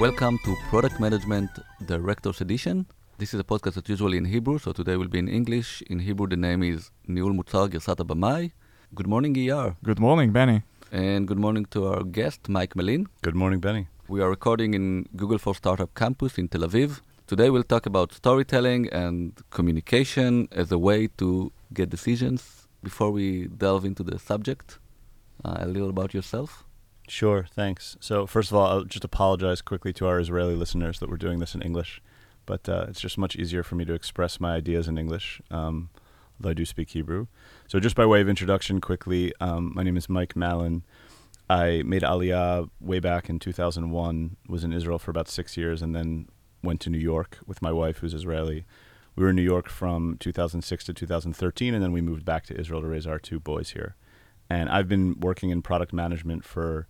Welcome to Product Management Director's Edition. This is a podcast that's usually in Hebrew, so today will be in English. In Hebrew, the name is Niul Mutzar Girsat Abamai. Good morning, ER. Good morning, Benny. And good morning to our guest, Mike Mallin. Good morning, Benny. We are recording in Google for Startup Campus in Tel Aviv. Today we'll talk about storytelling and communication as a way to get decisions. Before we delve into the subject, uh, a little about yourself. Sure, thanks. So, first of all, I'll just apologize quickly to our Israeli listeners that we're doing this in English, but uh, it's just much easier for me to express my ideas in English, um, although I do speak Hebrew. So, just by way of introduction, quickly, um, my name is Mike Mallin. I made Aliyah way back in 2001, was in Israel for about six years, and then went to New York with my wife, who's Israeli. We were in New York from 2006 to 2013, and then we moved back to Israel to raise our two boys here. And I've been working in product management for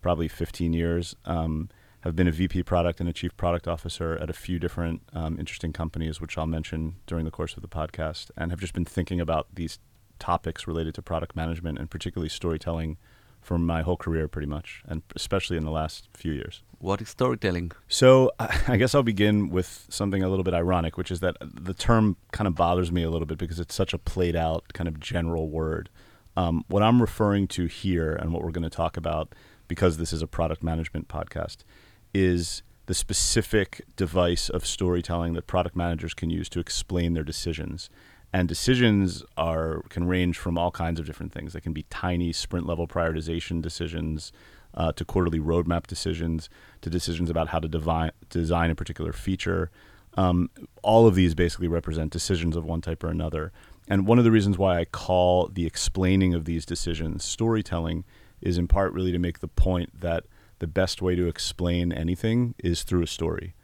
probably 15 years. Um, have been a VP product and a chief product officer at a few different um, interesting companies, which I'll mention during the course of the podcast, and have just been thinking about these topics related to product management and particularly storytelling for my whole career, pretty much, and especially in the last few years. What is storytelling? So I guess I'll begin with something a little bit ironic, which is that the term kind of bothers me a little bit because it's such a played out kind of general word. Um, what I'm referring to here and what we're going to talk about, because this is a product management podcast, is the specific device of storytelling that product managers can use to explain their decisions and decisions are can range from all kinds of different things. They can be tiny sprint level prioritization decisions, uh, to quarterly roadmap decisions, to decisions about how to devi- design a particular feature. Um, all of these basically represent decisions of one type or another. And one of the reasons why I call the explaining of these decisions storytelling is in part really to make the point that the best way to explain anything is through a story.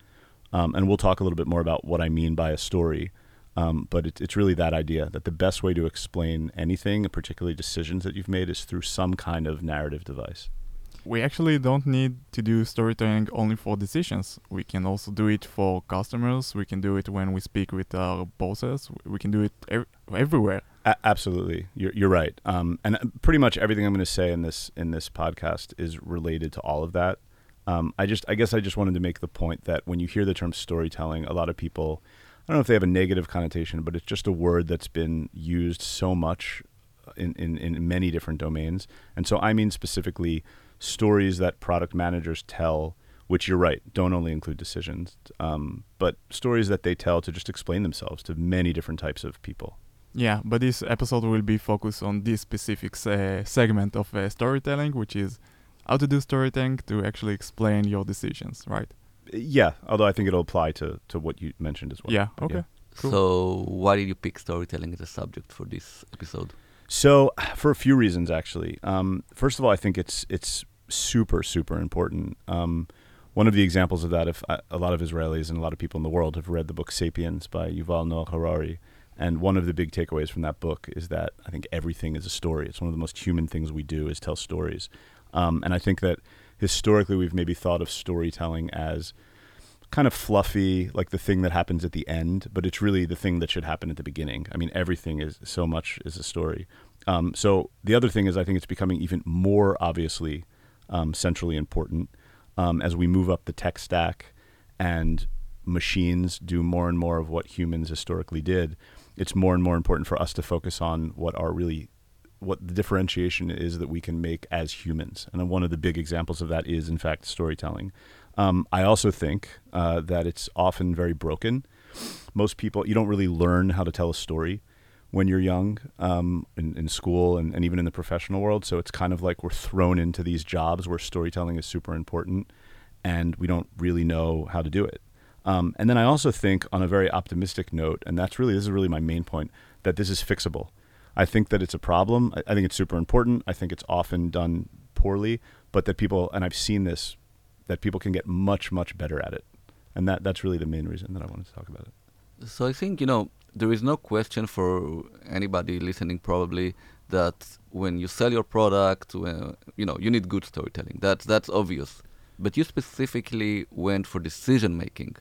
Um, and we'll talk a little bit more about what I mean by a story. Um, but it, it's really that idea that the best way to explain anything, particularly decisions that you've made, is through some kind of narrative device. We actually don't need to do storytelling only for decisions. We can also do it for customers. We can do it when we speak with our bosses. We can do it ev- everywhere. A- absolutely, you're, you're right. Um, and uh, pretty much everything I'm going to say in this in this podcast is related to all of that. Um, I just, I guess, I just wanted to make the point that when you hear the term storytelling, a lot of people I don't know if they have a negative connotation, but it's just a word that's been used so much in, in, in many different domains. And so I mean specifically stories that product managers tell, which you're right, don't only include decisions, um, but stories that they tell to just explain themselves to many different types of people. Yeah, but this episode will be focused on this specific uh, segment of uh, storytelling, which is how to do storytelling to actually explain your decisions, right? Yeah, although I think it'll apply to, to what you mentioned as well. Yeah, okay. Yeah. Cool. So, why did you pick storytelling as a subject for this episode? So, for a few reasons, actually. Um, first of all, I think it's it's super super important. Um, one of the examples of that, if uh, a lot of Israelis and a lot of people in the world have read the book *Sapiens* by Yuval Noah Harari, and one of the big takeaways from that book is that I think everything is a story. It's one of the most human things we do is tell stories, um, and I think that historically we've maybe thought of storytelling as kind of fluffy, like the thing that happens at the end, but it's really the thing that should happen at the beginning. I mean, everything is so much is a story. Um, so the other thing is, I think it's becoming even more obviously um, centrally important um, as we move up the tech stack and machines do more and more of what humans historically did. It's more and more important for us to focus on what are really what the differentiation is that we can make as humans. And one of the big examples of that is, in fact, storytelling. Um, I also think uh, that it's often very broken. Most people, you don't really learn how to tell a story when you're young um, in, in, school and, and even in the professional world. So it's kind of like we're thrown into these jobs where storytelling is super important and we don't really know how to do it. Um, and then I also think, on a very optimistic note, and that's really, this is really my main point, that this is fixable I think that it's a problem. I, I think it's super important. I think it's often done poorly, but that people and I've seen this that people can get much much better at it, and that that's really the main reason that I wanted to talk about it. So I think you know there is no question for anybody listening probably that when you sell your product, uh, you know you need good storytelling. That's that's obvious. But you specifically went for decision making,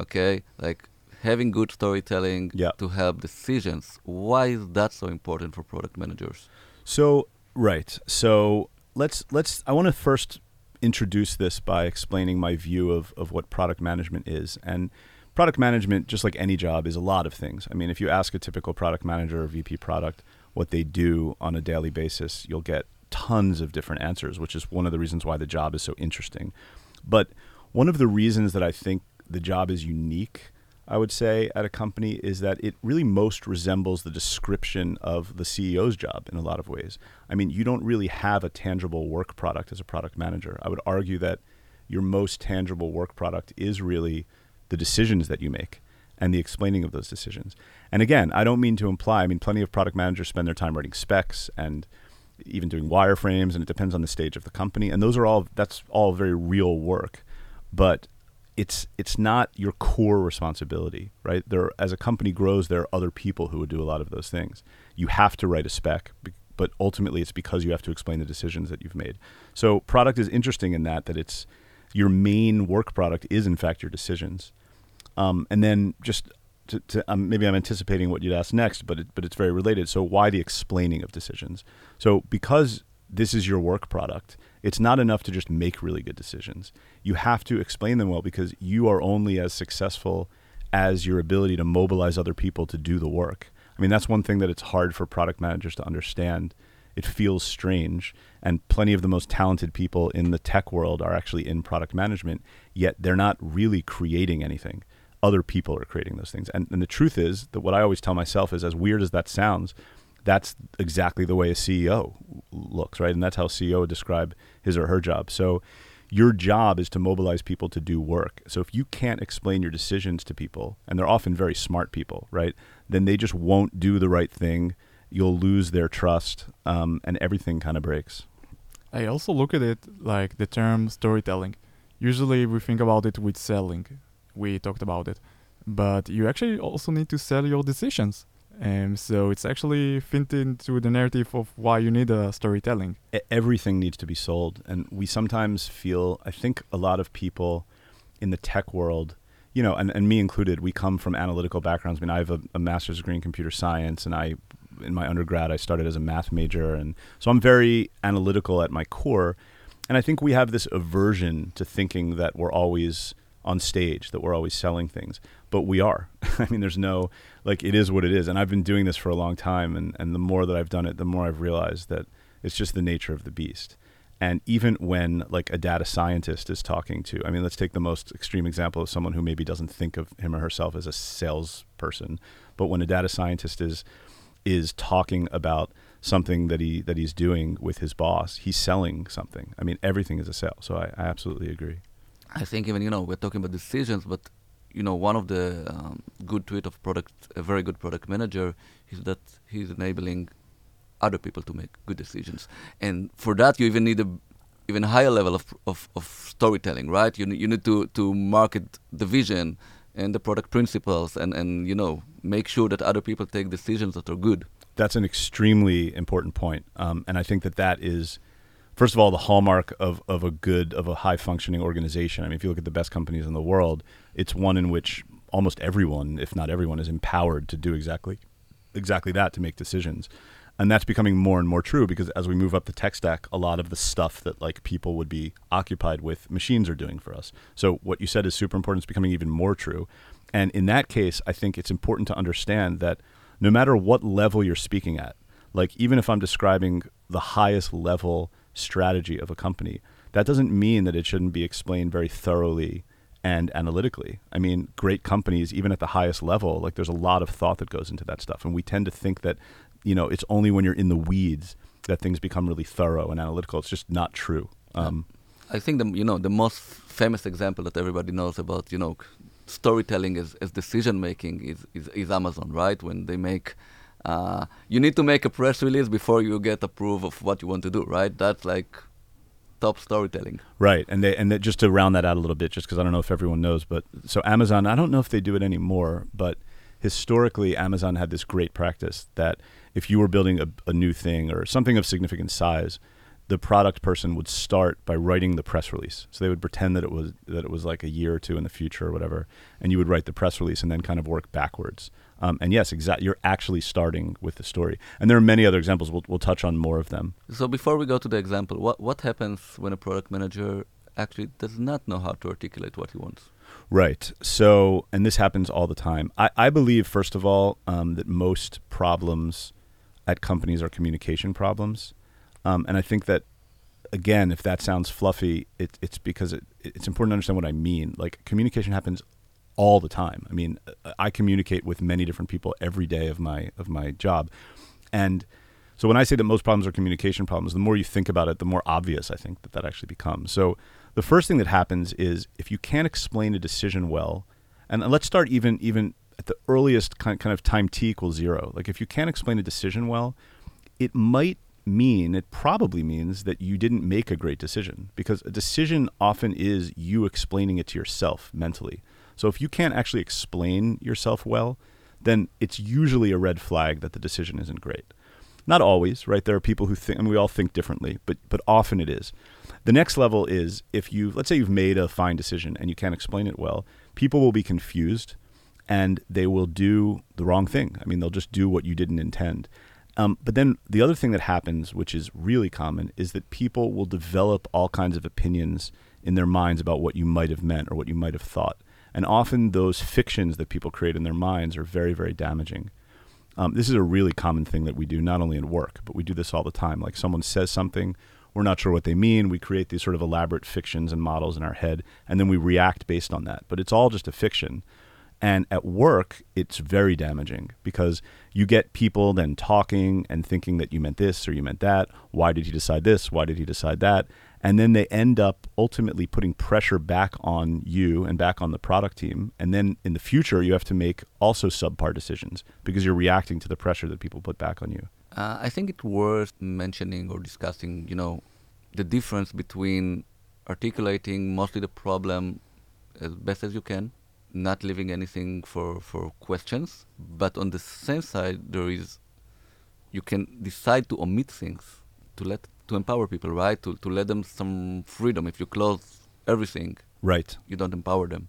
okay? Like having good storytelling yeah. to help decisions. Why is that so important for product managers? So right. So let's let's. I want to first introduce this by explaining my view of, of what product management is. And product management, just like any job, is a lot of things. I mean, if you ask a typical product manager or VP product what they do on a daily basis, you'll get tons of different answers, which is one of the reasons why the job is so interesting. But one of the reasons that I think the job is unique, I would say, at a company is that it really most resembles the description of the CEO's job in a lot of ways. I mean, you don't really have a tangible work product as a product manager. I would argue that your most tangible work product is really the decisions that you make and the explaining of those decisions. And again, I don't mean to imply, I mean, plenty of product managers spend their time writing specs and even doing wireframes, and it depends on the stage of the company. And those are all, that's all very real work. But it's it's not your core responsibility, right? There, as a company grows, there are other people who would do a lot of those things. You have to write a spec, but ultimately, it's because you have to explain the decisions that you've made. So, product is interesting in that that it's your main work product is in fact your decisions, um, and then just to, to um, maybe I'm anticipating what you'd ask next, but it, but it's very related. So, why the explaining of decisions? So, because this is your work product it's not enough to just make really good decisions. You have to explain them well because you are only as successful as your ability to mobilize other people to do the work. I mean, that's one thing that it's hard for product managers to understand. It feels strange, and plenty of the most talented people in the tech world are actually in product management, yet they're not really creating anything. Other people are creating those things. And, and the truth is that what I always tell myself is as weird as that sounds, that's exactly the way a CEO looks, right? And that's how CEO would describe his or her job. So your job is to mobilize people to do work. So if you can't explain your decisions to people, and they're often very smart people, right? Then they just won't do the right thing. You'll lose their trust, um, and everything kind of breaks. I also look at it like the term storytelling. Usually we think about it with selling. We talked about it. But you actually also need to sell your decisions. Um, so it's actually fit into the narrative of why you need a storytelling. Everything needs to be sold, and we sometimes feel. I think a lot of people in the tech world, you know, and, and me included, we come from analytical backgrounds. I mean, I have a, a master's degree in computer science, and I, in my undergrad, I started as a math major, and so I'm very analytical at my core. And I think we have this aversion to thinking that we're always on stage, that we're always selling things but we are. I mean, there's no like it is what it is, and I've been doing this for a long time, and and the more that I've done it, the more I've realized that it's just the nature of the beast. And even when like a data scientist is talking to, I mean, let's take the most extreme example of someone who maybe doesn't think of him or herself as a salesperson, but when a data scientist is is talking about something that he that he's doing with his boss, he's selling something. I mean, everything is a sale. So I, I absolutely agree. I think even you know we're talking about decisions, but you know, one of the um, good tweet of product, a very good product manager, is that he's enabling other people to make good decisions. And for that, you even need a even higher level of, of, of storytelling, right? You, you need to, to market the vision and the product principles and, and, you know, make sure that other people take decisions that are good. That's an extremely important point. Um, and I think that that is first of all, the hallmark of, of a good, of a high functioning organization. I mean, if you look at the best companies in the world, it's one in which almost everyone, if not everyone, is empowered to do exactly exactly that to make decisions. And that's becoming more and more true because as we move up the tech stack, a lot of the stuff that like people would be occupied with, machines are doing for us. So what you said is super important. It's becoming even more true. And in that case, I think it's important to understand that no matter what level you're speaking at, like even if I'm describing the highest level strategy of a company. That doesn't mean that it shouldn't be explained very thoroughly and analytically. I mean, great companies, even at the highest level, like there's a lot of thought that goes into that stuff. And we tend to think that, you know, it's only when you're in the weeds that things become really thorough and analytical. It's just not true. Um, I think the you know the most famous example that everybody knows about you know storytelling as, as decision making is, is, is Amazon, right? When they make uh, you need to make a press release before you get approved of what you want to do, right? That's like top storytelling. Right, and they and they, just to round that out a little bit, just because I don't know if everyone knows, but so Amazon, I don't know if they do it anymore, but historically Amazon had this great practice that if you were building a, a new thing or something of significant size, the product person would start by writing the press release. So they would pretend that it was that it was like a year or two in the future or whatever, and you would write the press release and then kind of work backwards Um, and yes, exactly. You're actually starting with the story. And there are many other examples. We'll, we'll touch on more of them. So before we go to the example, what what happens when a product manager actually does not know how to articulate what he wants? Right. So, and this happens all the time. I, I believe, first of all, um, that most problems at companies are communication problems. Um, and I think that, again, if that sounds fluffy, it, it's because it, it's important to understand what I mean. Like, communication happens all the time. I mean, I communicate with many different people every day of my of my job, and so when I say that most problems are communication problems, the more you think about it, the more obvious I think that that actually becomes. So the first thing that happens is if you can't explain a decision well, and let's start even even at the earliest kind kind of time t equals zero. Like if you can't explain a decision well, it might mean it probably means that you didn't make a great decision because a decision often is you explaining it to yourself mentally. So if you can't actually explain yourself well, then it's usually a red flag that the decision isn't great. Not always, right? There are people who think, and we all think differently, but but often it is. The next level is if you, let's say, you've made a fine decision and you can't explain it well, people will be confused, and they will do the wrong thing. I mean, they'll just do what you didn't intend. Um, but then the other thing that happens, which is really common, is that people will develop all kinds of opinions in their minds about what you might have meant or what you might have thought. And often those fictions that people create in their minds are very, very damaging. Um, this is a really common thing that we do, not only in work, but we do this all the time. Like someone says something, we're not sure what they mean. We create these sort of elaborate fictions and models in our head, and then we react based on that. But it's all just a fiction. And at work, it's very damaging because you get people then talking and thinking that you meant this or you meant that. Why did he decide this? Why did he decide that? And then they end up ultimately putting pressure back on you and back on the product team. And then in the future you have to make also subpar decisions because you're reacting to the pressure that people put back on you. Uh, i think it's worth mentioning or discussing you know the difference between articulating mostly the problem as best as you can not leaving anything for, for questions. But on the same side there is you can decide to omit things to let to empower people, right? To to let them some freedom. If you close everything, right, you don't empower them.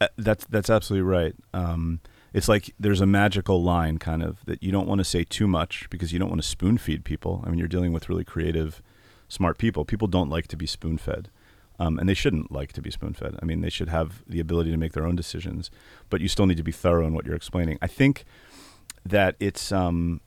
Uh, that's that's absolutely right. Um, it's like there's a magical line, kind of, that you don't want to say too much because you don't want to spoon feed people. I mean, you're dealing with really creative, smart people. People don't like to be spoon fed. Um, and they shouldn't like to be spoon fed. I mean, they should have the ability to make their own decisions, but you still need to be thorough in what you're explaining. I think that it's um,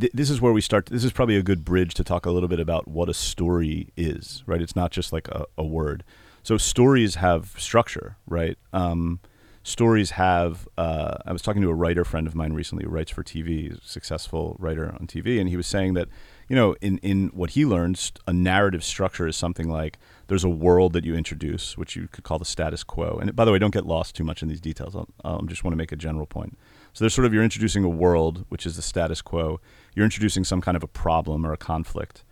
th- this is where we start. This is probably a good bridge to talk a little bit about what a story is, right? It's not just like a, a word. So stories have structure, right? Um, stories have. Uh, I was talking to a writer friend of mine recently who writes for TV, successful writer on TV, and he was saying that you know, in in what he learns, a narrative structure is something like there's a world that you introduce, which you could call the status quo. And by the way, don't get lost too much in these details. I um, just want to make a general point. So there's sort of you're introducing a world, which is the status quo. You're introducing some kind of a problem or a conflict.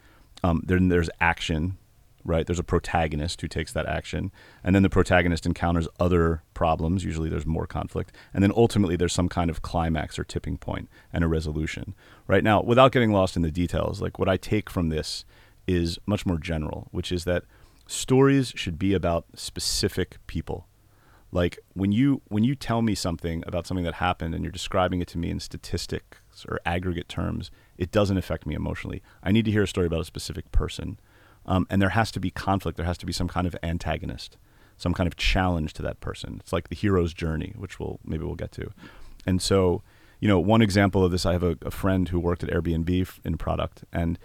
Um, then there's action, right? There's a protagonist who takes that action, and then the protagonist encounters other problems. Usually, there's more conflict, and then ultimately, there's some kind of climax or tipping point and a resolution. Right now, without getting lost in the details, like what I take from this is much more general, which is that stories should be about specific people like when you when you tell me something about something that happened and you're describing it to me in statistics or aggregate terms it doesn't affect me emotionally. I need to hear a story about a specific person. Um, and there has to be conflict. There has to be some kind of antagonist some kind of challenge to that person. It's like the hero's journey which we'll maybe we'll get to. And so you know one example of this i have a, a friend who worked at airbnb in product. And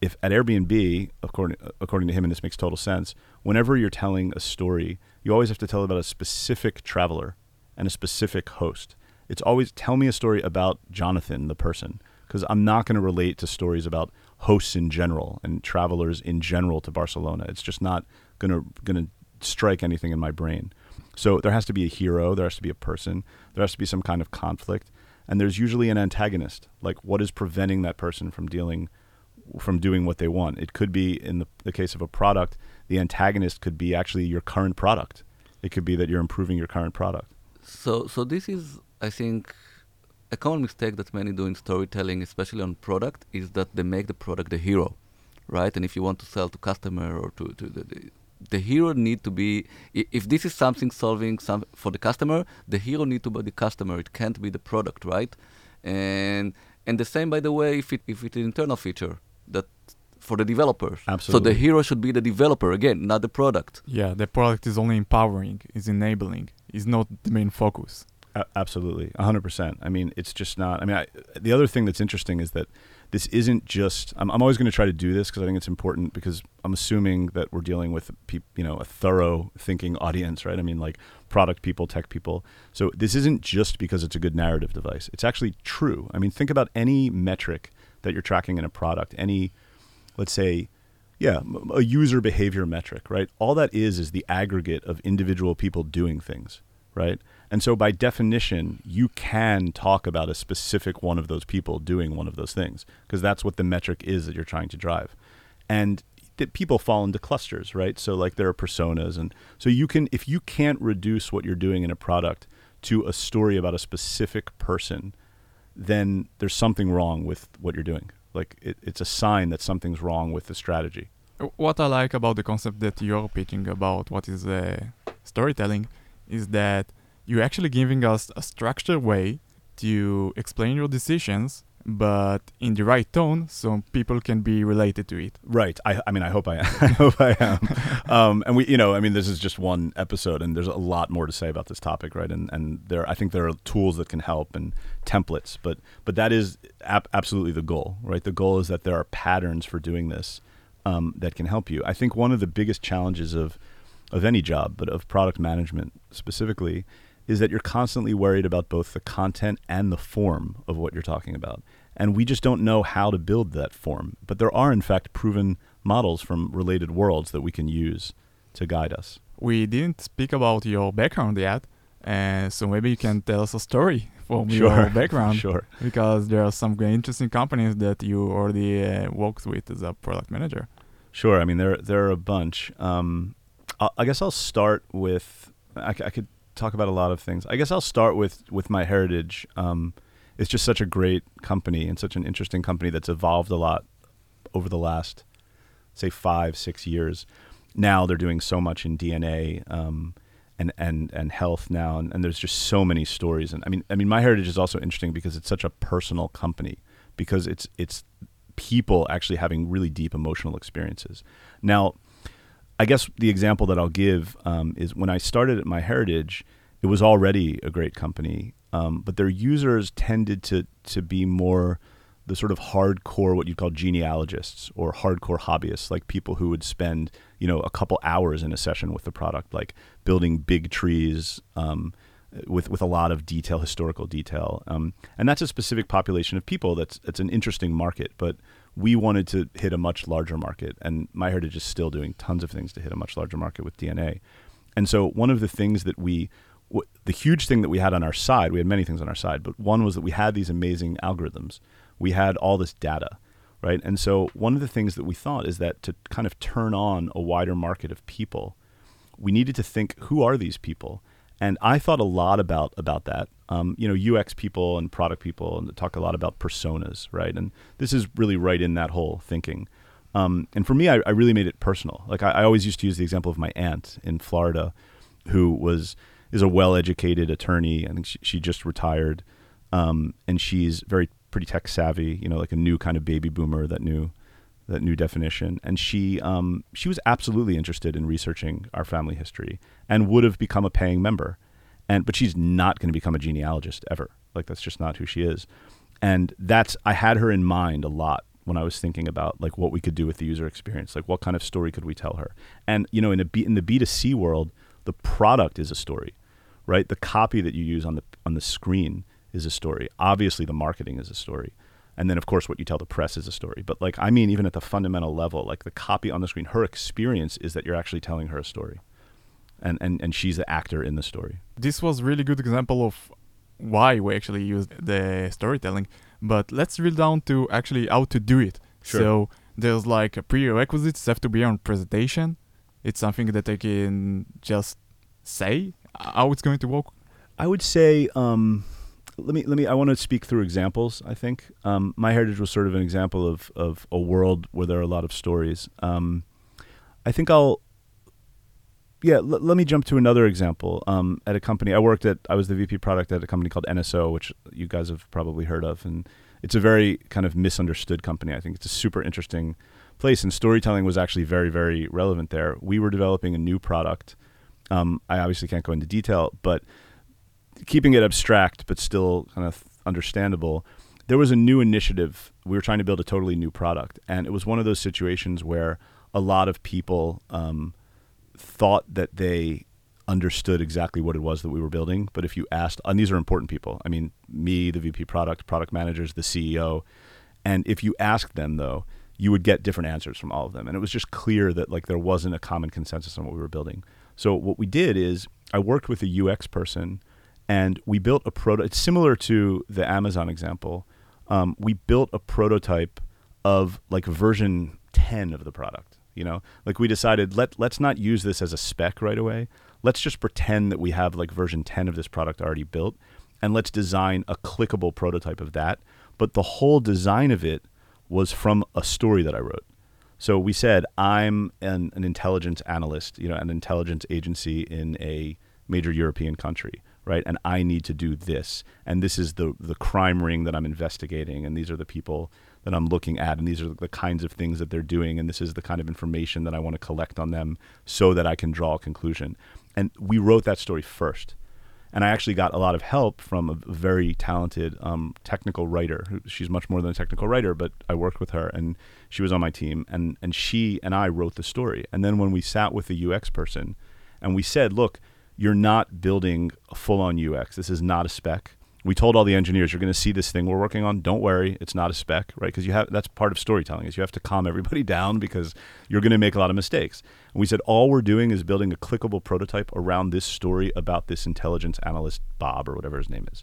if at Airbnb, according according to him, and this makes total sense, whenever you're telling a story, you always have to tell about a specific traveler and a specific host. It's always tell me a story about Jonathan, the person, because I'm not going to relate to stories about hosts in general and travelers in general to Barcelona. It's just not going to going to strike anything in my brain. So there has to be a hero, there has to be a person, there has to be some kind of conflict, and there's usually an antagonist. Like what is preventing that person from dealing from doing what they want. It could be in the, the case of a product, the antagonist could be actually your current product. It could be that you're improving your current product. So, so this is, I think, a common mistake that many do in storytelling, especially on product, is that they make the product the hero, right? And if you want to sell to customer or to, to the, the the hero need to be if this is something solving some for the customer the hero need to be the customer it can't be the product right and and the same by the way if it if it's an internal feature that for the developers so the hero should be the developer again not the product Yeah, the product is only empowering, is enabling, is not the main focus. A- absolutely, hundred percent. I mean, it's just not. I mean, I, the other thing that's interesting is that this isn't just. I'm, I'm always going to try to do this because I think it's important because I'm assuming that we're dealing with peop, you know a thorough thinking audience, right? I mean, like product people, tech people. So this isn't just because it's a good narrative device. It's actually true. I mean, think about any metric that you're tracking in a product. Any, let's say, yeah, a user behavior metric, right? All that is is the aggregate of individual people doing things, right? And so by definition, you can talk about a specific one of those people doing one of those things because that's what the metric is that you're trying to drive. And that people fall into clusters, right? So like there are personas and so you can if you can't reduce what you're doing in a product to a story about a specific person, then there's something wrong with what you're doing. Like it, it's a sign that something's wrong with the strategy. What I like about the concept that you're pitching about what is uh, storytelling is that you're actually giving us a structured way to explain your decisions, but in the right tone so people can be related to it. Right. I, I mean, I hope I, am I hope I am. Um, and we, you know, I mean, this is just one episode, and there's a lot more to say about this topic, right? And and there, I think there are tools that can help and templates, but but that is ab- absolutely the goal, right? The goal is that there are patterns for doing this um, that can help you. I think one of the biggest challenges of of any job, but of product management specifically, is that you're constantly worried about both the content and the form of what you're talking about. And we just don't know how to build that form. But there are, in fact, proven models from related worlds that we can use to guide us. We didn't speak about your background yet, uh, so maybe you can tell us a story from Sure. your background. Sure. Because there are some interesting companies that you already uh, worked with as a product manager. Sure. I mean, there there are a bunch. Um, I, I guess I'll start with. I could talk about a lot of things. I guess I'll start with with MyHeritage. Um, it's just such a great company and such an interesting company that's evolved a lot over the last, say, five six years. Now they're doing so much in DNA. Um, and, and, and health now and, and there's just so many stories and I mean I mean MyHeritage is also interesting because it's such a personal company because it's it's people actually having really deep emotional experiences. Now, I guess the example that I'll give um, is when I started at MyHeritage, it was already a great company, um, but their users tended to to be more the sort of hardcore what you'd call genealogists or hardcore hobbyists, like people who would spend you know a couple hours in a session with the product, like building big trees. Um, with with a lot of detail, historical detail, um, and that's a specific population of people. That's it's an interesting market, but we wanted to hit a much larger market, and MyHeritage is still doing tons of things to hit a much larger market with DNA. And so one of the things that we, w- the huge thing that we had on our side, we had many things on our side, but one was that we had these amazing algorithms. We had all this data, right? And so one of the things that we thought is that to kind of turn on a wider market of people, we needed to think who are these people and I thought a lot about about that. Um, you know, UX people and product people, and talk a lot about personas, right? And this is really right in that whole thinking. Um, and for me, I, I, really made it personal. Like I, I, always used to use the example of my aunt in Florida, who was is a well-educated attorney. I think she, she just retired, um, and she's very pretty tech savvy. You know, like a new kind of baby boomer that knew that new definition. And she um, she was absolutely interested in researching our family history and would have become a paying member. And but she's not going to become a genealogist ever. Like that's just not who she is. And that's I had her in mind a lot when I was thinking about like what we could do with the user experience. Like what kind of story could we tell her? And you know, in a B, in the B2C world, the product is a story, right? The copy that you use on the on the screen is a story. Obviously the marketing is a story and then of course what you tell the press is a story but like i mean even at the fundamental level like the copy on the screen her experience is that you're actually telling her a story and and, and she's the actor in the story this was really good example of why we actually use the storytelling but let's drill down to actually how to do it sure. so there's like a prerequisites have to be on presentation it's something that i can just say how it's going to work i would say um let me let me I want to speak through examples. I think um, MyHeritage was sort of an example of of a world where there are a lot of stories. Um, I think I'll yeah, l- let me jump to another example. Um, at a company I worked at, I was the VP product at a company called NSO, which you guys have probably heard of, and it's a very kind of misunderstood company. I think it's a super interesting place, and storytelling was actually very, very relevant there. We were developing a new product. Um, I obviously can't go into detail, but keeping it abstract but still kind of understandable, there was a new initiative. We were trying to build a totally new product, and it was one of those situations where a lot of people um, thought that they understood exactly what it was that we were building. But if you asked, and these are important people, I mean, me, the VP product, product managers, the CEO, and if you asked them though, you would get different answers from all of them. And it was just clear that like there wasn't a common consensus on what we were building. So what we did is I worked with a UX person and we built a prototype. Similar to the Amazon example. Um, we built a prototype of like version 10 of the product. You know, like we decided let let's not use this as a spec right away. Let's just pretend that we have like version 10 of this product already built, and let's design a clickable prototype of that. But the whole design of it was from a story that I wrote. So we said I'm an, an intelligence analyst, you know, an intelligence agency in a major European country right? And I need to do this, and this is the the crime ring that I'm investigating, and these are the people that I'm looking at, and these are the kinds of things that they're doing, and this is the kind of information that I want to collect on them so that I can draw a conclusion. And we wrote that story first. And I actually got a lot of help from a very talented um, technical writer. She's much more than a technical writer, but I worked with her, and she was on my team. And and she and I wrote the story. And then when we sat with the UX person, and we said, "Look, you're not building a full-on UX. This is not a spec. We told all the engineers you're going to see this thing we're working on. Don't worry it's not a spec right? Because you have that's part of storytelling is you have to calm everybody down because you're going to make a lot of mistakes. And we said all we're doing is building a clickable prototype around this story about this intelligence analyst bob or whatever his name is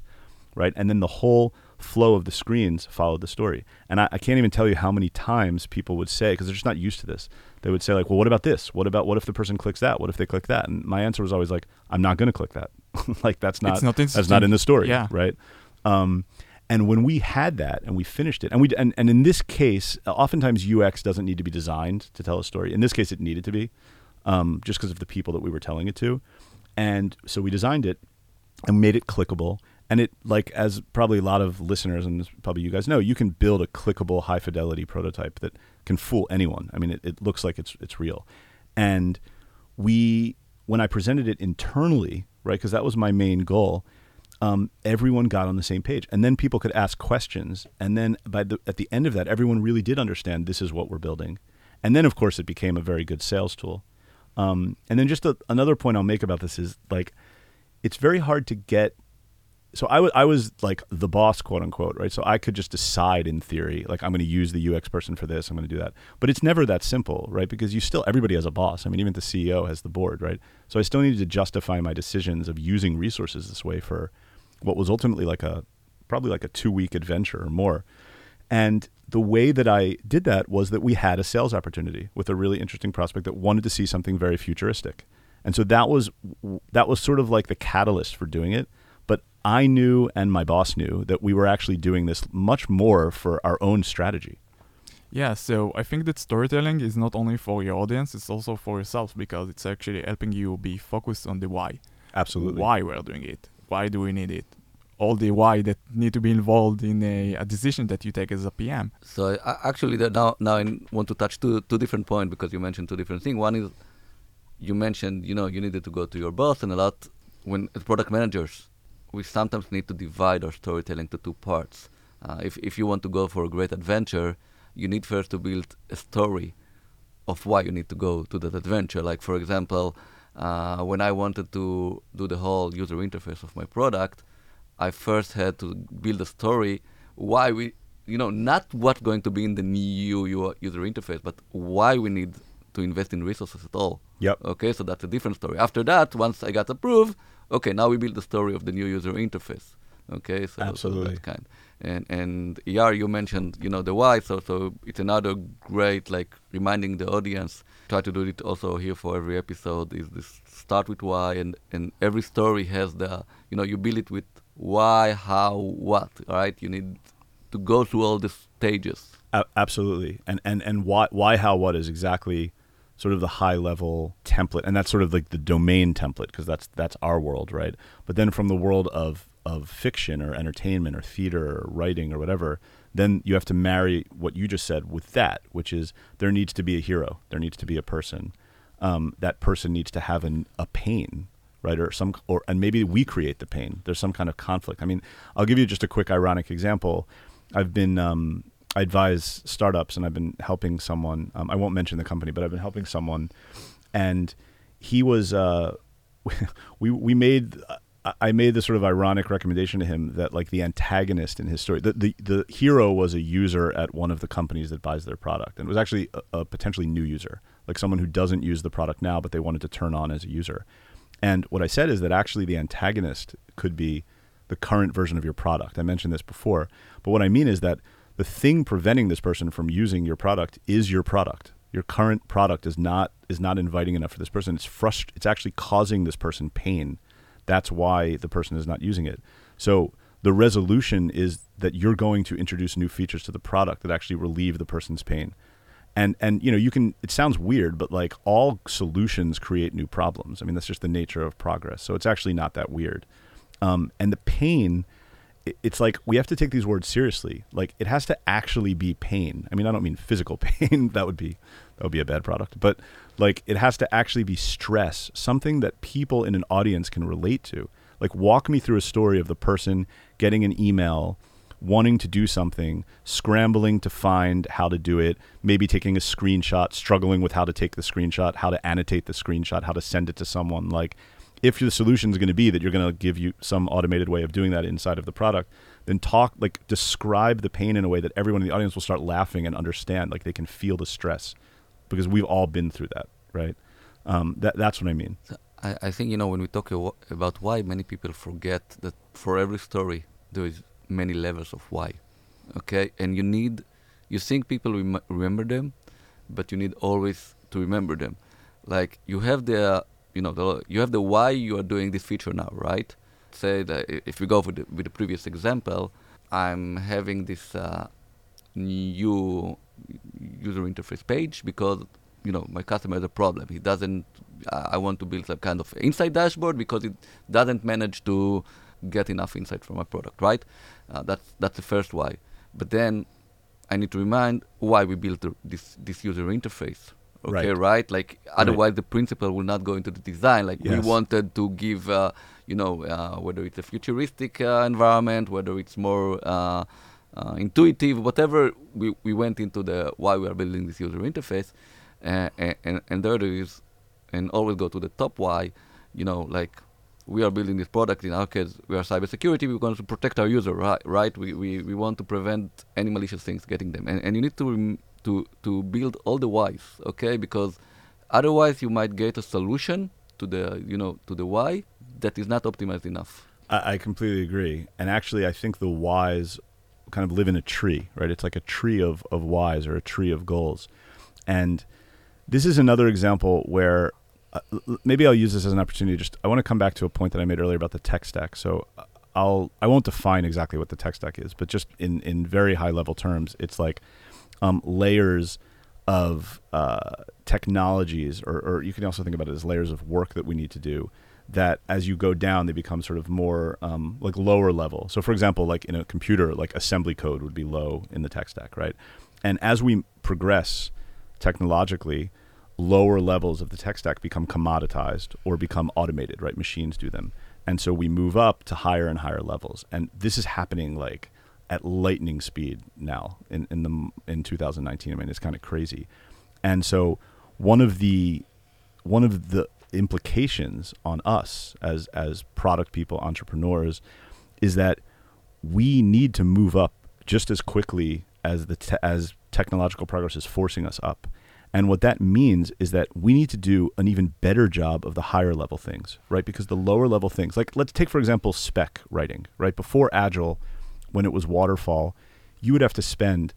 right? And then the whole flow of the screens followed the story and i, I can't even tell you how many times people would say because they're just not used to this they would say like well what about this what about what if the person clicks that what if they click that and my answer was always like i'm not going to click that like that's not, not that's not in the story. Yeah. Right. Um, and when we had that and we finished it, and we and, and in this case, oftentimes UX doesn't need to be designed to tell a story. In this case, it needed to be, um, just because of the people that we were telling it to, and so we designed it and made it clickable. And it like as probably a lot of listeners and probably you guys know, you can build a clickable, high fidelity prototype that can fool anyone. I mean, it, it looks like it's it's real, and we when I presented it internally right? Because that was my main goal. Um, everyone got on the same page, and then people could ask questions, and then by the at the end of that, everyone really did understand this is what we're building, and then of course it became a very good sales tool. Um, and then just a, another point I'll make about this is like, it's very hard to get so I, was like the boss, quote unquote, right? So I could just decide in theory, like I'm going to use the UX person for this, I'm going to do that. But it's never that simple, right? Because you still, everybody has a boss. I mean, even the CEO has the board, right? So I still needed to justify my decisions of using resources this way for what was ultimately like a, probably like a two week adventure or more. And the way that I did that was that we had a sales opportunity with a really interesting prospect that wanted to see something very futuristic. And so that was that was sort of like the catalyst for doing it I knew and my boss knew that we were actually doing this much more for our own strategy. Yeah, so I think that storytelling is not only for your audience, it's also for yourself because it's actually helping you be focused on the why. Absolutely. Why we're doing it. Why do we need it? All the why that need to be involved in a, a decision that you take as a PM. So uh, actually, now now I want to touch two two different points because you mentioned two different things. One is you mentioned you know you needed to go to your boss and a lot when product managers we sometimes need to divide our storytelling to two parts. Uh, if, if you want to go for a great adventure, you need first to build a story of why you need to go to that adventure. Like, for example, uh, when I wanted to do the whole user interface of my product, I first had to build a story why we, you know, not what's going to be in the new user interface, but why we need to invest in resources at all. Yep. Okay, so that's a different story. After that, once I got approved, okay, now we build the story of the new user interface. Okay, so, Absolutely. so that kind. And and ER, you mentioned, you know, the why. So so it's another great like reminding the audience. Try to do it also here for every episode. Is this start with why, and and every story has the you know you build it with why, how, what. Right? You need to go through all the stages. absolutely, and and and why why how what is exactly sort of the high level template, and that's sort of like the domain template because that's that's our world, right? But then from the world of of fiction or entertainment or theater or writing or whatever, then you have to marry what you just said with that, which is there needs to be a hero, there needs to be a person. Um, that person needs to have an, a pain, right? Or some, or and maybe we create the pain. There's some kind of conflict. I mean, I'll give you just a quick ironic example. I've been um, I advise startups, and I've been helping someone. Um, I won't mention the company, but I've been helping someone, and he was. Uh, we we made. I made this sort of ironic recommendation to him that like the antagonist in his story, the, the the hero was a user at one of the companies that buys their product, and it was actually a, a potentially new user, like someone who doesn't use the product now, but they wanted to turn on as a user. And what I said is that actually the antagonist could be the current version of your product. I mentioned this before, but what I mean is that the thing preventing this person from using your product is your product. Your current product is not is not inviting enough for this person. It's frust- it's actually causing this person pain. That's why the person is not using it. So the resolution is that you're going to introduce new features to the product that actually relieve the person's pain. And and you know, you can it sounds weird, but like all solutions create new problems. I mean, that's just the nature of progress. So it's actually not that weird. Um, and the pain it's like we have to take these words seriously. Like it has to actually be pain. I mean, I don't mean physical pain. that would be that would be a bad product. But like it has to actually be stress, something that people in an audience can relate to. Like walk me through a story of the person getting an email, wanting to do something, scrambling to find how to do it, maybe taking a screenshot, struggling with how to take the screenshot, how to annotate the screenshot, how to send it to someone like if the solution is going to be that you're going to give you some automated way of doing that inside of the product, then talk like describe the pain in a way that everyone in the audience will start laughing and understand, like they can feel the stress, because we've all been through that, right? Um, that that's what I mean. I, I think you know when we talk about why, many people forget that for every story there is many levels of why, okay? And you need, you think people rem- remember them, but you need always to remember them. Like you have the you know, the, you have the why you are doing this feature now, right? Say that if we go with the, with the previous example, I'm having this uh, new user interface page because you know my customer has a problem. He doesn't. I want to build some kind of insight dashboard because it doesn't manage to get enough insight from my product, right? Uh, that's that's the first why. But then I need to remind why we built this this user interface, okay right, right? like otherwise right. the principle will not go into the design like yes. we wanted to give uh, you know uh, whether it's a futuristic uh, environment whether it's more uh, uh, intuitive whatever we, we went into the why we are building this user interface and, and, and there is and always go to the top why you know like we are building this product in our case we are cybersecurity we want to protect our user right right we, we, we want to prevent any malicious things getting them and, and you need to rem- to to build all the whys, okay? Because otherwise you might get a solution to the you know to the why that is not optimized enough. I, I completely agree, and actually I think the whys kind of live in a tree, right? It's like a tree of of whys or a tree of goals, and this is another example where uh, maybe I'll use this as an opportunity. Just I want to come back to a point that I made earlier about the tech stack. So uh, I'll I won't define exactly what the tech stack is, but just in in very high level terms, it's like um, layers of uh, technologies, or, or you can also think about it as layers of work that we need to do. That as you go down, they become sort of more um, like lower level. So, for example, like in a computer, like assembly code would be low in the tech stack, right? And as we progress technologically, lower levels of the tech stack become commoditized or become automated, right? Machines do them. And so we move up to higher and higher levels. And this is happening like at lightning speed now in, in the in 2019. I mean, it's kind of crazy. And so one of the one of the implications on us as as product people, entrepreneurs, is that we need to move up just as quickly as the te- as technological progress is forcing us up. And what that means is that we need to do an even better job of the higher level things, right? Because the lower level things, like let's take for example spec writing, right? Before agile, when it was waterfall, you would have to spend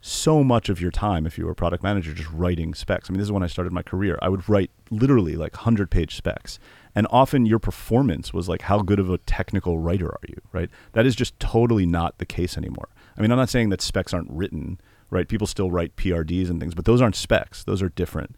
so much of your time if you were a product manager just writing specs. I mean, this is when I started my career. I would write literally like 100 page specs. And often your performance was like, how good of a technical writer are you, right? That is just totally not the case anymore. I mean, I'm not saying that specs aren't written, right? People still write PRDs and things, but those aren't specs, those are different.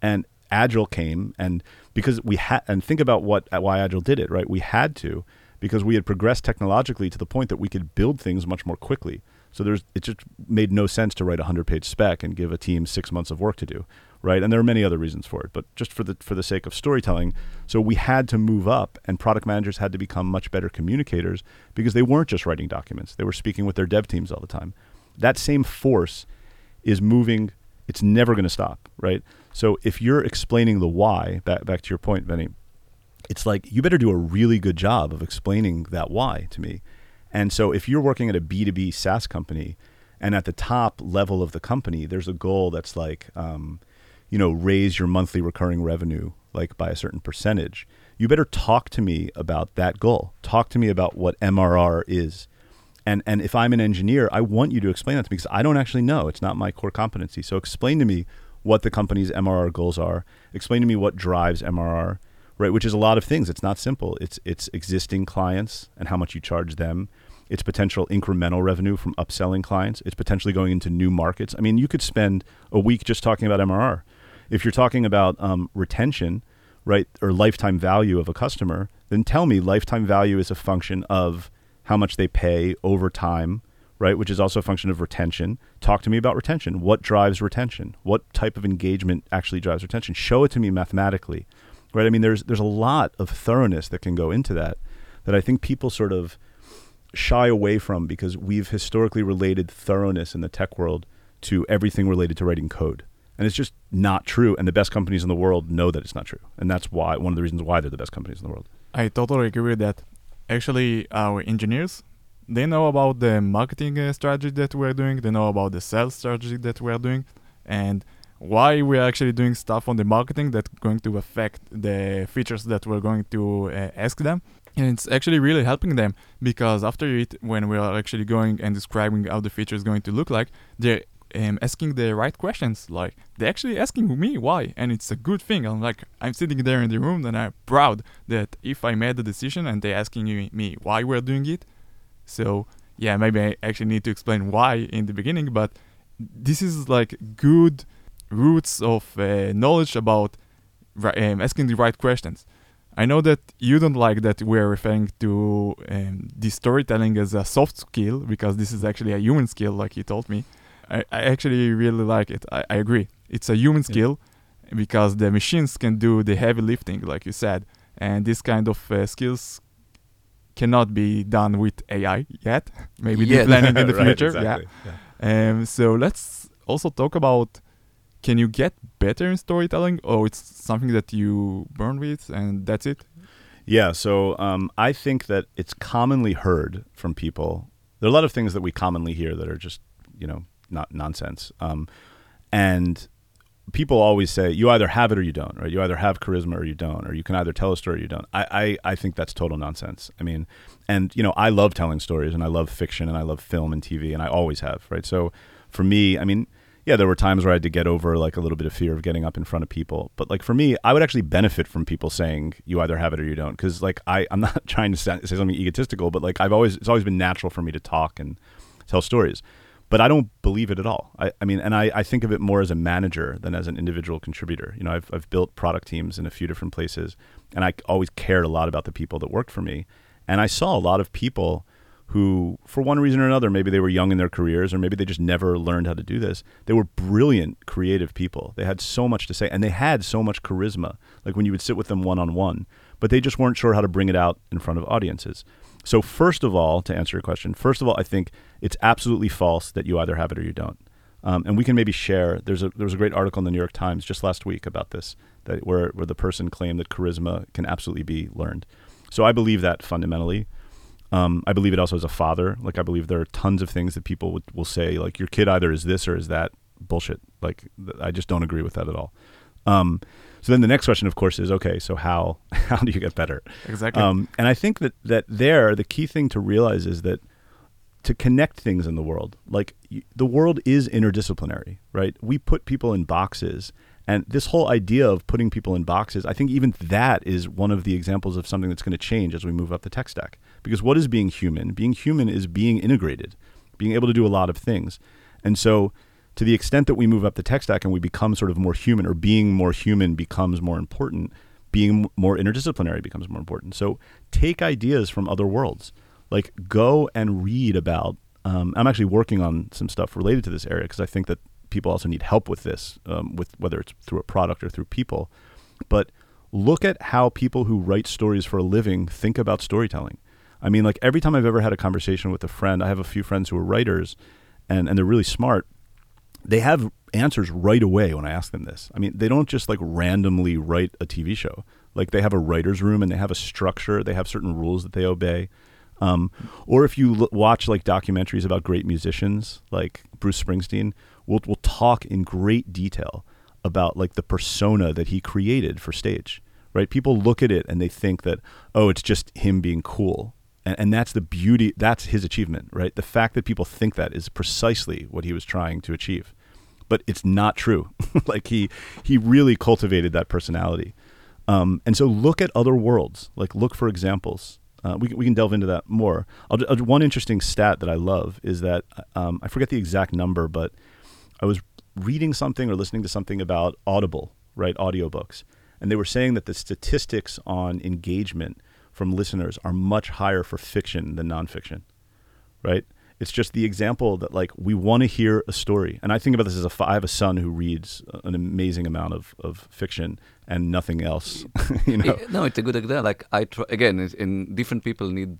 And Agile came, and because we had, and think about what why Agile did it, right? We had to because we had progressed technologically to the point that we could build things much more quickly. So there's it just made no sense to write a hundred page spec and give a team six months of work to do, right? And there are many other reasons for it, but just for the for the sake of storytelling, so we had to move up, and product managers had to become much better communicators because they weren't just writing documents; they were speaking with their dev teams all the time. That same force is moving. It's never going to stop, right? So if you're explaining the why, back back to your point, Benny, it's like you better do a really good job of explaining that why to me and so if you're working at a B2B SaaS company and at the top level of the company, there's a goal that's like, um, you know, raise your monthly recurring revenue like by a certain percentage. You better talk to me about that goal. Talk to me about what MRR is. And, and if I'm an engineer, I want you to explain that to me because I don't actually know. It's not my core competency. So explain to me what the company's MRR goals are. Explain to me what drives MRR right? Which is a lot of things. It's not simple. It's it's existing clients and how much you charge them. It's potential incremental revenue from upselling clients. It's potentially going into new markets. I mean, you could spend a week just talking about MRR. If you're talking about um, retention, right, or lifetime value of a customer, then tell me lifetime value is a function of how much they pay over time, right, which is also a function of retention. Talk to me about retention. What drives retention? What type of engagement actually drives retention? Show it to me mathematically right? I mean, there's there's a lot of thoroughness that can go into that that I think people sort of shy away from because we've historically related thoroughness in the tech world to everything related to writing code. And it's just not true. And the best companies in the world know that it's not true. And that's why one of the reasons why they're the best companies in the world. I totally agree with that. Actually, our engineers, they know about the marketing uh, strategy that we're doing, they know about the sales strategy that we're doing. And why we're actually doing stuff on the marketing that's going to affect the features that we're going to uh, ask them. And it's actually really helping them because after it when we are actually going and describing how the feature is going to look like they're um, asking the right questions. Like they're actually asking me why and it's a good thing. I'm like i'm sitting there in the room and i'm proud that if i made the decision and they're asking me why we're doing it. So yeah maybe i actually need to explain why in the beginning but this is like good roots of uh, knowledge about um, asking the right questions. I know that you don't like that we're referring to um, the storytelling as a soft skill because this is actually a human skill, like you told me. I, I actually really like it. I, I agree. It's a human yeah. skill because the machines can do the heavy lifting, like you said, and this kind of uh, skills cannot be done with AI yet. Maybe deep learning in the right, future. Exactly. Yeah. yeah. Um, so let's also talk about can you get better in storytelling? Or it's something that you burn with and that's it? Yeah so um, i think that it's commonly heard from people. There are a lot of things that we commonly hear that are just you know not nonsense. Um, and people always say you either have it or you don't right? You either have charisma or you don't or you can either tell a story or you don't. I, I, I think that's total nonsense. I mean and you know i love telling stories and i love fiction and i love film and tv and i always have right? So for me i mean yeah, there were times where I had to get over like a little bit of fear of getting up in front of people. But like for me, I would actually benefit from people saying you either have it or you don't. Because like I, I'm not trying to say something egotistical, but like I've always, it's always been natural for me to talk and tell stories. But I don't believe it at all. I, I mean, and I, I think of it more as a manager than as an individual contributor. You know, I've, I've built product teams in a few different places, and I always cared a lot about the people that worked for me. And I saw a lot of people who, for one reason or another, maybe they were young in their careers or maybe they just never learned how to do this. They were brilliant, creative people. They had so much to say and they had so much charisma, like when you would sit with them one on one, but they just weren't sure how to bring it out in front of audiences. So, first of all, to answer your question, first of all, I think it's absolutely false that you either have it or you don't. Um, and we can maybe share. There's a there was a great article in the New York Times just last week about this, that where where the person claimed that charisma can absolutely be learned. So I believe that fundamentally. Um, I believe it also as a father. Like I believe there are tons of things that people would, will say, like your kid either is this or is that. Bullshit. Like th- I just don't agree with that at all. Um, so then the next question, of course, is okay. So how how do you get better? Exactly. Um, and I think that that there the key thing to realize is that to connect things in the world, like y- the world is interdisciplinary, right? We put people in boxes, and this whole idea of putting people in boxes, I think even that is one of the examples of something that's going to change as we move up the tech stack. Because what is being human? Being human is being integrated, being able to do a lot of things. And so to the extent that we move up the tech stack and we become sort of more human or being more human becomes more important, being more interdisciplinary becomes more important. So take ideas from other worlds. Like go and read about. Um, I'm actually working on some stuff related to this area because I think that people also need help with this, um, with whether it's through a product or through people. But look at how people who write stories for a living think about storytelling. I mean, like every time I've ever had a conversation with a friend, I have a few friends who are writers, and and they're really smart. They have answers right away when I ask them this. I mean, they don't just like randomly write a TV show. Like they have a writer's room and they have a structure. They have certain rules that they obey. Um, or if you l- watch like documentaries about great musicians, like Bruce Springsteen, we'll we'll talk in great detail about like the persona that he created for stage. Right? People look at it and they think that oh, it's just him being cool. And, and that's the beauty that's his achievement right? The fact that people think that is precisely what he was trying to achieve. But it's not true. Like he he really cultivated that personality. Um, and so look at other worlds. Like look for examples. Uh, we, we can delve into that more. I'll, I'll, one interesting stat that i love is that um, i forget the exact number but i was reading something or listening to something about audible right audiobooks and they were saying that the statistics on engagement from listeners are much higher for fiction than nonfiction, right? It's just the example that like we want to hear a story, and I think about this as a I have a son who reads an amazing amount of, of fiction and nothing else. you know? no, it's a good example. Like I try again, in different people need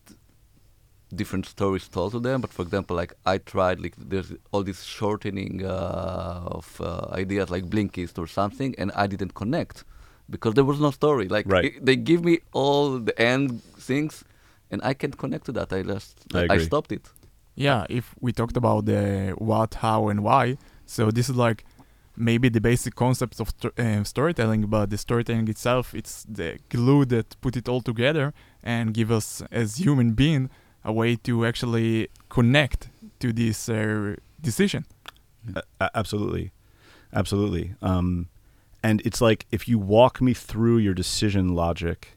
different stories told to them. But for example, like I tried, like there's all this shortening uh, of uh, ideas like Blinkist or something, and I didn't connect because there was no story. Like right. it, they give me all the end things, and I can't connect to that. I just I, I stopped it. Yeah, if we talked about the what, how, and why, so this is like maybe the basic concepts of st- uh, storytelling, but the storytelling itself, it's the glue that put it all together and give us as human being a way to actually connect to this uh, decision. Uh, absolutely, absolutely. Um, and it's like if you walk me through your decision logic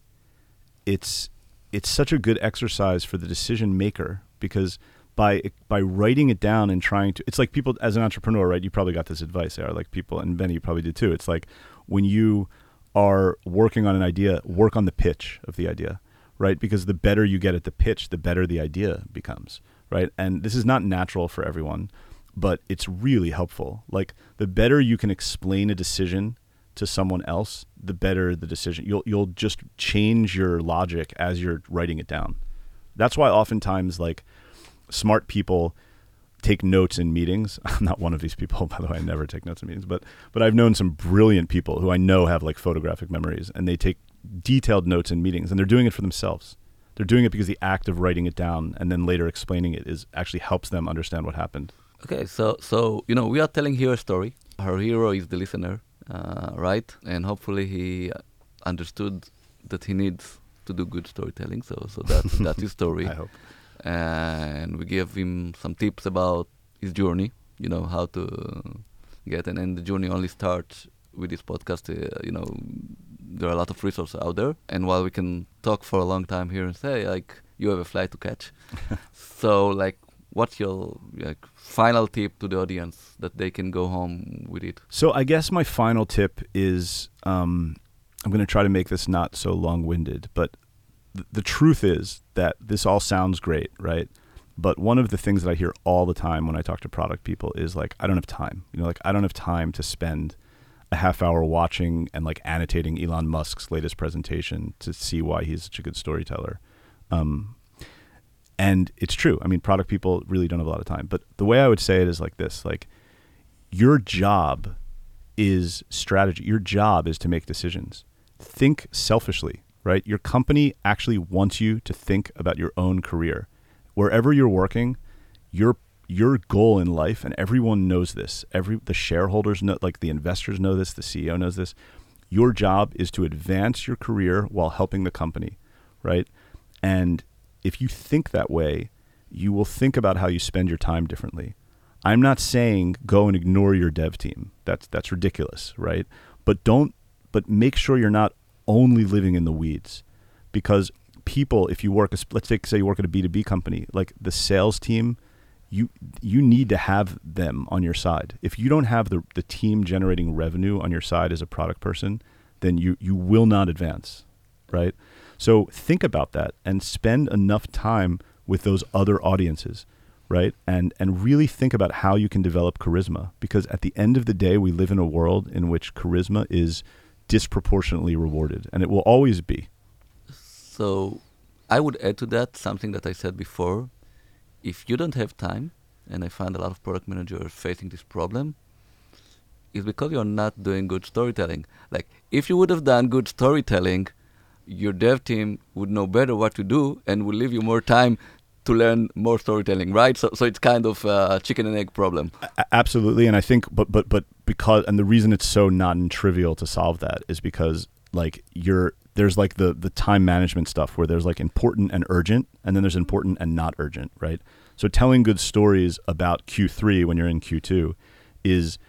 it's it's such a good exercise for the decision maker because by by writing it down and trying to it's like people as an entrepreneur right you probably got this advice there like people and Benny you probably did too it's like when you are working on an idea work on the pitch of the idea right because the better you get at the pitch the better the idea becomes right and this is not natural for everyone but it's really helpful like the better you can explain a decision to someone else, the better the decision. You'll you'll just change your logic as you're writing it down. That's why oftentimes like smart people take notes in meetings. I'm not one of these people, by the way. I never take notes in meetings, but but I've known some brilliant people who I know have like photographic memories, and they take detailed notes in meetings, and they're doing it for themselves. They're doing it because the act of writing it down and then later explaining it is actually helps them understand what happened. Okay, so so you know we are telling here a story. Our hero is the listener uh, right? And hopefully he understood that he needs to do good storytelling. So so that that's his story. I hope. And we give him some tips about his journey. You know how to get, and, and the journey only starts with this podcast. Uh, you know, there are a lot of resources out there, and while we can talk for a long time here and say like you have a flight to catch, so like what's your like, final tip to the audience that they can go home with it? So I guess my final tip is um, I'm going to try to make this not so long-winded, but th- the truth is that this all sounds great, right? But one of the things that I hear all the time when I talk to product people is like, I don't have time. You know, like I don't have time to spend a half hour watching and like annotating Elon Musk's latest presentation to see why he's such a good storyteller. Um, and it's true. I mean, product people really don't have a lot of time. But the way I would say it is like this like, your job is strategy. Your job is to make decisions. Think selfishly, right? Your company actually wants you to think about your own career. Wherever you're working, your your goal in life, and everyone knows this. Every the shareholders know, like the investors know this. The CEO knows this. Your job is to advance your career while helping the company, right? And if you think that way, you will think about how you spend your time differently. I'm not saying go and ignore your dev team. That's that's ridiculous, right? But don't but make sure you're not only living in the weeds because people if you work let's take say you work at a B2B company, like the sales team, you you need to have them on your side. If you don't have the the team generating revenue on your side as a product person, then you you will not advance, right? So think about that and spend enough time with those other audiences, right? And and really think about how you can develop charisma because at the end of the day we live in a world in which charisma is disproportionately rewarded and it will always be. So I would add to that something that I said before. If you don't have time, and I find a lot of product managers facing this problem, is because you're not doing good storytelling. Like if you would have done good storytelling, your dev team would know better what to do and will leave you more time to learn more storytelling, right? So, so it's kind of a chicken and egg problem. Absolutely, and I think, but but but because, and the reason it's so non-trivial to solve that is because like you're there's like the the time management stuff where there's like important and urgent, and then there's important and not urgent, right? So telling good stories about Q3 when you're in Q2 is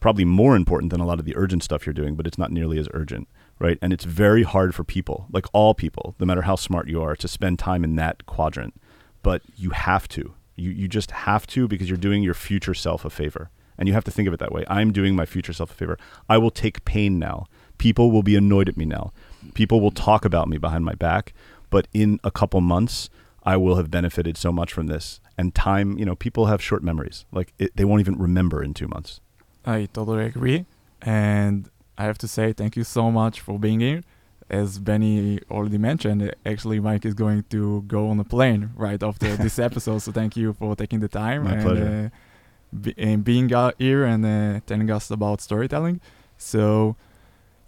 probably more important than a lot of the urgent stuff you're doing, but it's not nearly as urgent, right? And it's very hard for people, like all people, no matter how smart you are, to spend time in that quadrant. But you have to. You you just have to because you're doing your future self a favor. And you have to think of it that way. I'm doing my future self a favor. I will take pain now. People will be annoyed at me now. People will talk about me behind my back, but in a couple months, I will have benefited so much from this. And time, you know, people have short memories. Like it, they won't even remember in two months. I totally agree. And I have to say thank you so much for being here. As Benny already mentioned, actually Mike is going to go on a plane right after this episode. So thank you for taking the time My and, pleasure. Uh, be, and being uh, here and uh, telling us about storytelling. So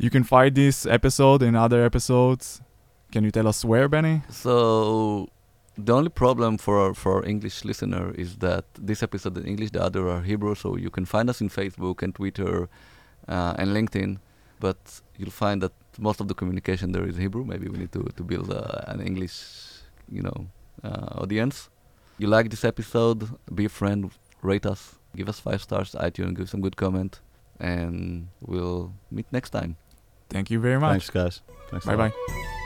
you can find this episode and other episodes. Can you tell us where, Benny? So the only problem for for English listener is that this episode in English, the other are Hebrew. So you can find us in Facebook and Twitter uh, and LinkedIn, but you'll find that most of the communication there is Hebrew. Maybe we need to to build uh, an English, you know, uh, audience. You like this episode? Be a friend, rate us, give us five stars, iTunes, give some good comment, and we'll meet next time. Thank you very much. Thanks, guys. Thanks. Bye bye.